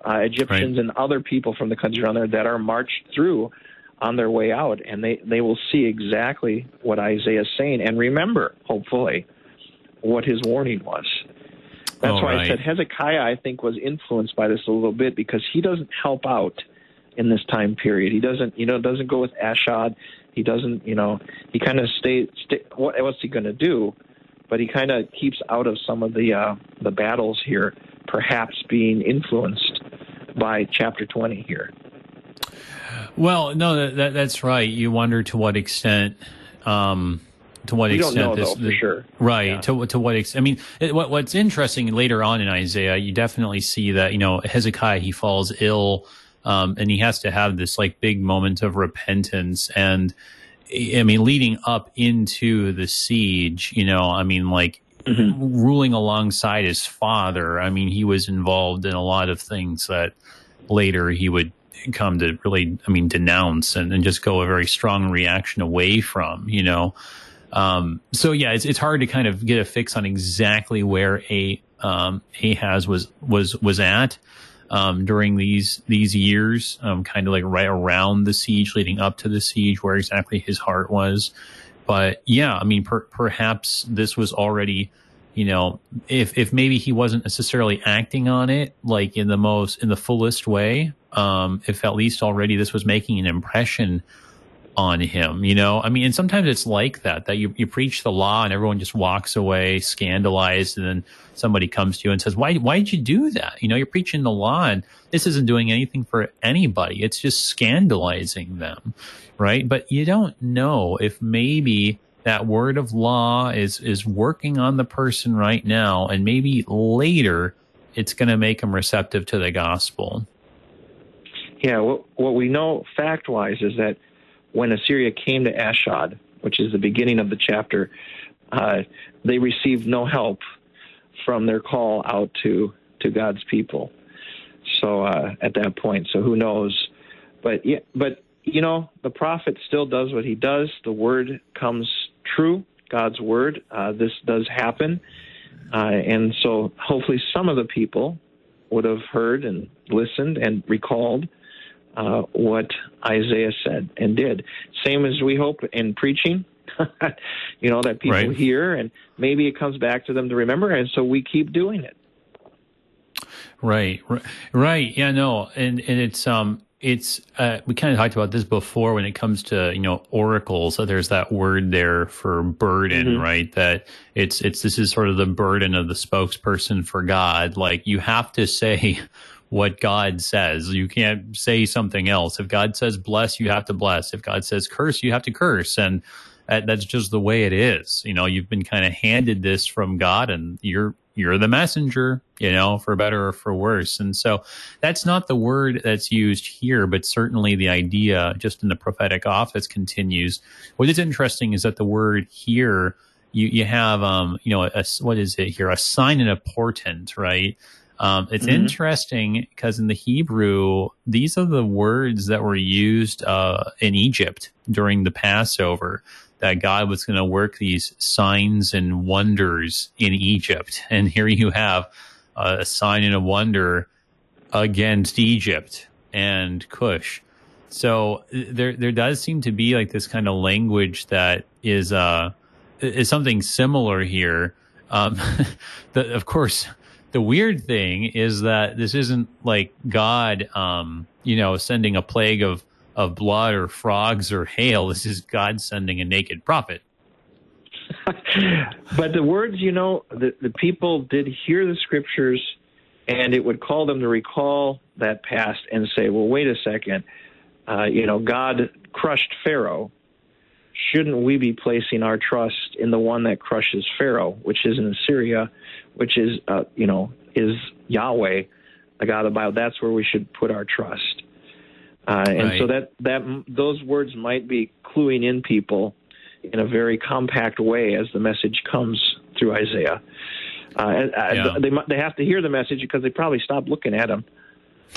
uh, Egyptians Right. and other people from the country around there that are marched through on their way out, and they they will see exactly what Isaiah is saying, and remember, hopefully, what his warning was. That's All why right. I said Hezekiah, I think, was influenced by this a little bit because he doesn't help out in this time period. He doesn't, you know, doesn't go with Ashdod. He doesn't, you know, he kind of stays. stay what, what's he going to do? But he kind of keeps out of some of the uh, the battles here, perhaps being influenced by chapter twenty here. Well, no, that, that that's right. You wonder to what extent, um, to what We extent know, this, though, for the- sure. right? Yeah. To to what extent? I mean, it, what what's interesting later on in Isaiah, you definitely see that you know Hezekiah he falls ill, um, and he has to have this like big moment of repentance and. I mean, leading up into the siege, you know, I mean, like ruling alongside his father. I mean, he was involved in a lot of things that later he would come to really, I mean, denounce and, and just go a very strong reaction away from, you know. Um, so yeah, it's, it's hard to kind of get a fix on exactly where a um, Ahaz was was was at um, during these these years, um, kind of like right around the siege, leading up to the siege, where exactly his heart was. But yeah, I mean, per, perhaps this was already, you know, if if maybe he wasn't necessarily acting on it like in the most in the fullest way, um, if at least already this was making an impression on him, you know? I mean, and sometimes it's like that, that you, you preach the law and everyone just walks away scandalized and then somebody comes to you and says, why, why did you do that? You know, you're preaching the law and this isn't doing anything for anybody. It's just scandalizing them, right? But you don't know if maybe that word of law is, is working on the person right now and maybe later it's going to make them receptive to the gospel. Yeah, what, what we know fact wise is that when Assyria came to Ashdod, which is the beginning of the chapter, uh, they received no help from their call out to, to God's people. So uh, at that point, so who knows? But yeah, but you know, the prophet still does what he does. The word comes true, God's word. Uh, this does happen, uh, and so hopefully some of the people would have heard and listened and recalled uh, what Isaiah said and did. Same as we hope in preaching, (laughs) you know, that people Right. hear and maybe it comes back to them to remember, and so we keep doing it. Right, right, right. Yeah, no, and and it's um, it's uh, we kind of talked about this before when it comes to you know oracles. So there's that word there for burden, right? That it's it's this is sort of the burden of the spokesperson for God. Like you have to say (laughs) what God says. You can't say something else. If God says bless, you have to bless. If God says curse, you have to curse. And that, that's just the way it is. You know, you've been kind of handed this from God and you're, you're the messenger, you know, for better or for worse. And so that's not the word that's used here, but certainly the idea just in the prophetic office continues. What is interesting is that the word here, you, you have, um, you know, a, what is it here? A sign and a portent, right? Um, it's mm-hmm. interesting because in the Hebrew, these are the words that were used uh, in Egypt during the Passover that God was going to work these signs and wonders in Egypt. (laughs) And here you have a sign and a wonder against Egypt and Cush. So there, there does seem to be like this kind of language that is, uh, is something similar here. Um, (laughs) the, of course, the weird thing is that this isn't like God, um, you know, sending a plague of of blood or frogs or hail. This is God sending a naked prophet. (laughs) but the words, you know, the, the people did hear the scriptures and it would call them to recall that past and say, well, wait a second. Uh, you know, God crushed Pharaoh. Shouldn't we be placing our trust in the one that crushes Pharaoh, which is in Assyria, which is, uh, you know, is Yahweh, the God of the Bible? That's where we should put our trust. Uh, and so that that those words might be cluing in people in a very compact way as the message comes through Isaiah. Uh, yeah. They they have to hear the message because they probably stopped looking at him.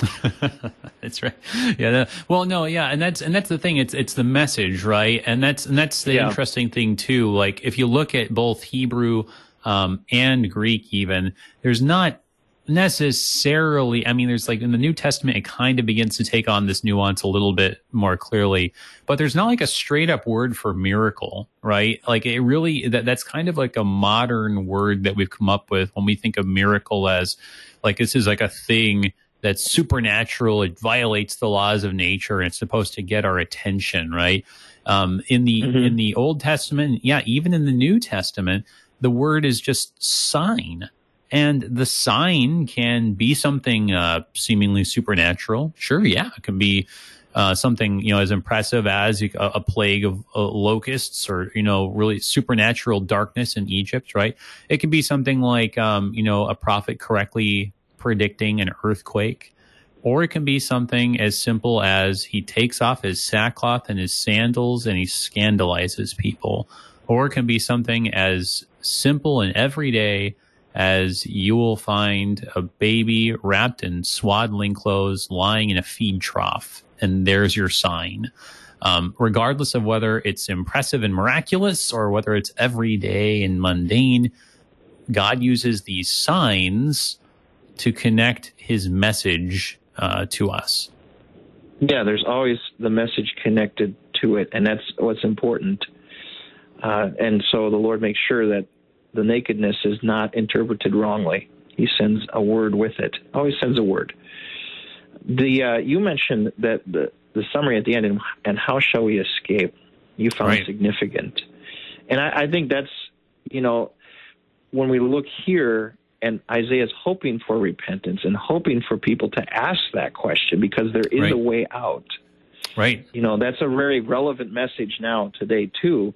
(laughs) that's right. Yeah. The, well, no. Yeah, and that's and that's the thing. It's it's the message, right? And that's and that's the yeah. interesting thing too. Like if you look at both Hebrew um, and Greek, even there's not necessarily i mean there's like in the new testament it kind of begins to take on this nuance a little bit more clearly but there's not like a straight up word for miracle right like it really that that's kind of like a modern word that we've come up with when we think of miracle as like this is like a thing that's supernatural it violates the laws of nature and it's supposed to get our attention right um, in the mm-hmm. in the old testament yeah even in the new testament the word is just sign and the sign can be something uh, seemingly supernatural. Sure, yeah, it can be uh, something you know as impressive as a, a plague of uh, locusts or you know really supernatural darkness in Egypt, right? It can be something like um, you know a prophet correctly predicting an earthquake, or it can be something as simple as he takes off his sackcloth and his sandals and he scandalizes people, or it can be something as simple and everyday as you will find a baby wrapped in swaddling clothes lying in a feed trough, and there's your sign. Um, regardless of whether it's impressive and miraculous or whether it's everyday and mundane, God uses these signs to connect his message uh, to us. Yeah, there's always the message connected to it, and that's what's important. Uh, and so the Lord makes sure that the nakedness is not interpreted wrongly. He sends a word with it. Always sends a word. The uh, you mentioned that the the summary at the end and, and how shall we escape? You found right. significant, and I, I think that's you know when we look here and Isaiah is hoping for repentance and hoping for people to ask that question because there is right. a way out. Right. You know, that's a very relevant message now today too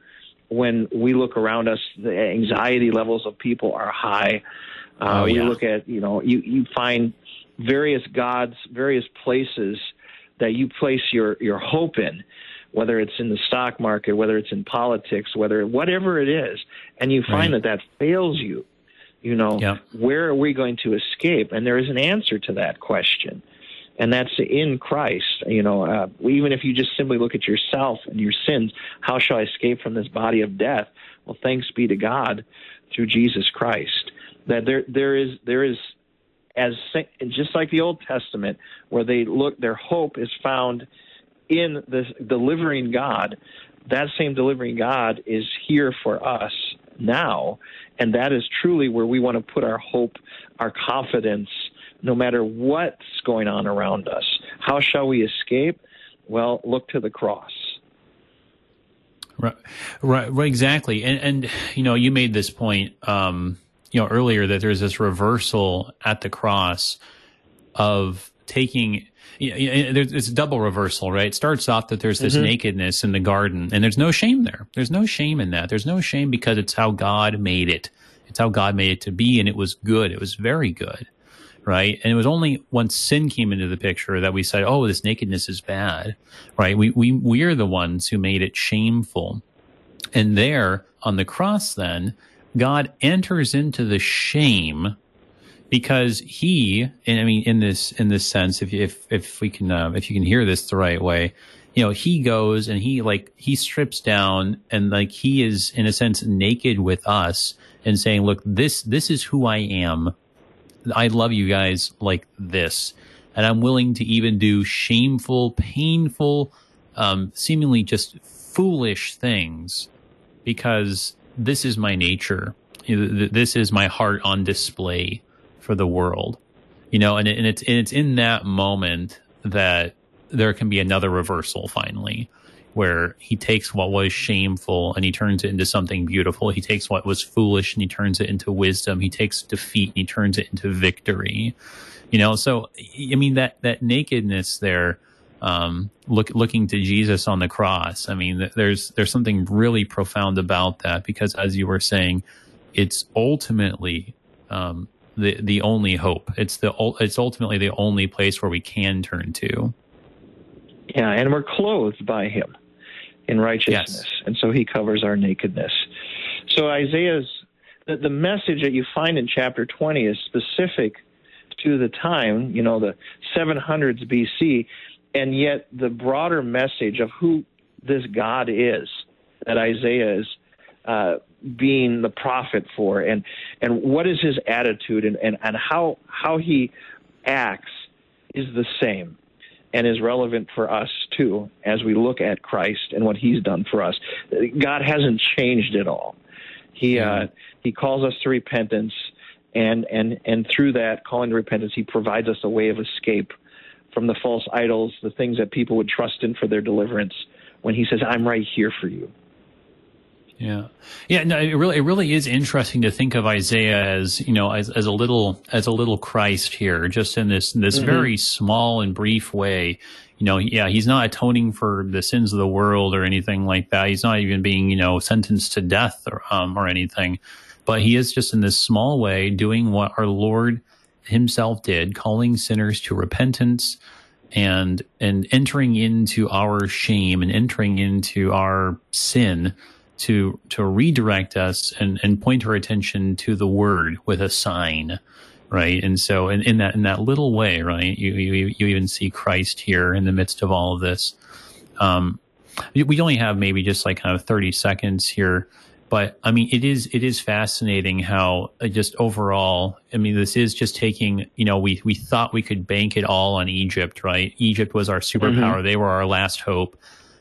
when we look around us, the anxiety levels of people are high. Uh, oh, yeah. We look at, you know, you, you find various gods, various places that you place your, your hope in, whether it's in the stock market, whether it's in politics, whether whatever it is, and you find right. that that fails you. You know, yeah. where are we going to escape? And there is an answer to that question and that's in Christ. You know, uh, even if you just simply look at yourself and your sins, how shall I escape from this body of death? Well, thanks be to God through Jesus Christ. That there there is there is as just like the Old Testament, where they look, their hope is found in the delivering God. That same delivering God is here for us now, and that is truly where we want to put our hope, our confidence, no matter what's going on around us. How shall we escape? Well, look to the cross. Right, right, right exactly. And, and, you know, you made this point, um, you know, earlier that there's this reversal at the cross. of taking it's a double reversal, right? It starts off that there's this mm-hmm. nakedness in the garden, and there's no shame there. There's no shame in that. There's no shame because it's how God made it. It's how God made it to be, and it was good. It was very good, right? And it was only once sin came into the picture that we said, "Oh, this nakedness is bad," right? We we we are the ones who made it shameful, and there on the cross, then God enters into the shame because he, and I mean, in this in this sense, if if if we can uh, if you can hear this the right way, you know, he goes and he like he strips down and like he is in a sense naked with us and saying, look, this this is who I am. I love you guys like this, and I'm willing to even do shameful, painful, um, seemingly just foolish things because this is my nature. This is my heart on display for the world, you know, and, it, and it's and it's in that moment that there can be another reversal finally where he takes what was shameful and he turns it into something beautiful. He takes what was foolish and he turns it into wisdom. He takes defeat and he turns it into victory. You know, so I mean that that nakedness there, um, look looking to Jesus on the cross. I mean, there's there's something really profound about that because, as you were saying, it's ultimately um, the the only hope. It's the it's ultimately the only place where we can turn to. Yeah, and we're clothed by Him in righteousness, yes. and so He covers our nakedness. So Isaiah's the, the message that you find in chapter twenty is specific to the time, you know, the 700s BC, and yet the broader message of who this God is that Isaiah is uh, being the prophet for and and what is his attitude and, and, and how how he acts is the same and is relevant for us too as we look at Christ and what he's done for us. God hasn't changed at all. He uh, he calls us to repentance and and and through that calling to repentance he provides us a way of escape from the false idols, the things that people would trust in for their deliverance when he says I'm right here for you. Yeah, yeah. No, it really, it really is interesting to think of Isaiah as you know, as, as a little, as a little Christ here, just in this this mm-hmm. very small and brief way. You know, yeah, he's not atoning for the sins of the world or anything like that. He's not even being, you know, sentenced to death or um, or anything, but he is just in this small way doing what our Lord Himself did, calling sinners to repentance and and entering into our shame and entering into our sin to to redirect us and, and point our attention to the word with a sign right? And so in, in that in that little way right you, you you even see christ here in the midst of all of this. Um we only have maybe just like kind of 30 seconds here but i mean it is it is fascinating how uh, just overall i mean this is just taking you know we we thought we could bank it all on egypt right? Egypt was our superpower. Mm-hmm. they were our last hope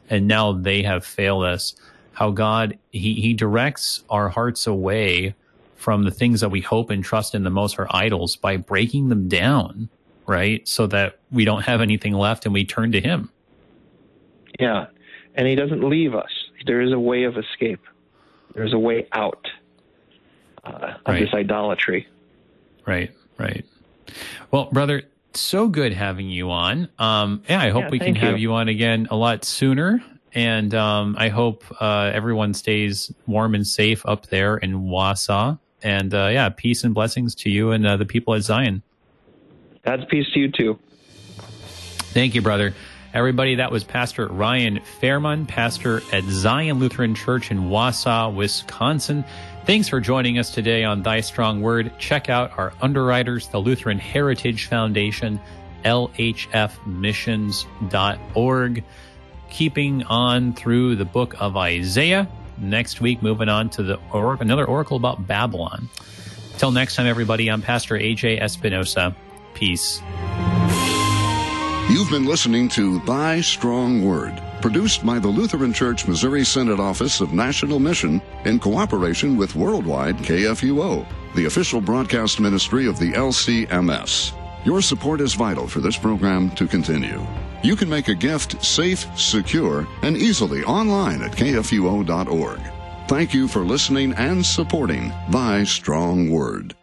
and now they have failed us how God he he directs our hearts away from the things that we hope and trust in the most our idols by breaking them down, right? So that we don't have anything left and we turn to him. Yeah. And he doesn't leave us. There is a way of escape. There's a way out uh, of right. this idolatry. Right, right. Well, brother, so good having you on. Um, yeah, I hope yeah, we can you. have you on again a lot sooner and um, I hope uh, everyone stays warm and safe up there in Wausau. And uh, yeah, peace and blessings to you and uh, the people at Zion. God's peace to you too. Thank you, brother. Everybody, that was Pastor Ryan Fairman, pastor at Zion Lutheran Church in Wausau, Wisconsin. Thanks for joining us today on Thy Strong Word. Check out our underwriters, the Lutheran Heritage Foundation, lhfmissions.org keeping on through the book of Isaiah. Next week, moving on to the or- another oracle about Babylon. Till next time, everybody, I'm Pastor AJ Espinosa. Peace. You've been listening to Thy Strong Word, produced by the Lutheran Church Missouri Synod Office of National Mission in cooperation with Worldwide KFUO, the official broadcast ministry of the LCMS. Your support is vital for this program to continue. You can make a gift safe, secure, and easily online at kfuo.org. Thank you for listening and supporting Thy Strong Word.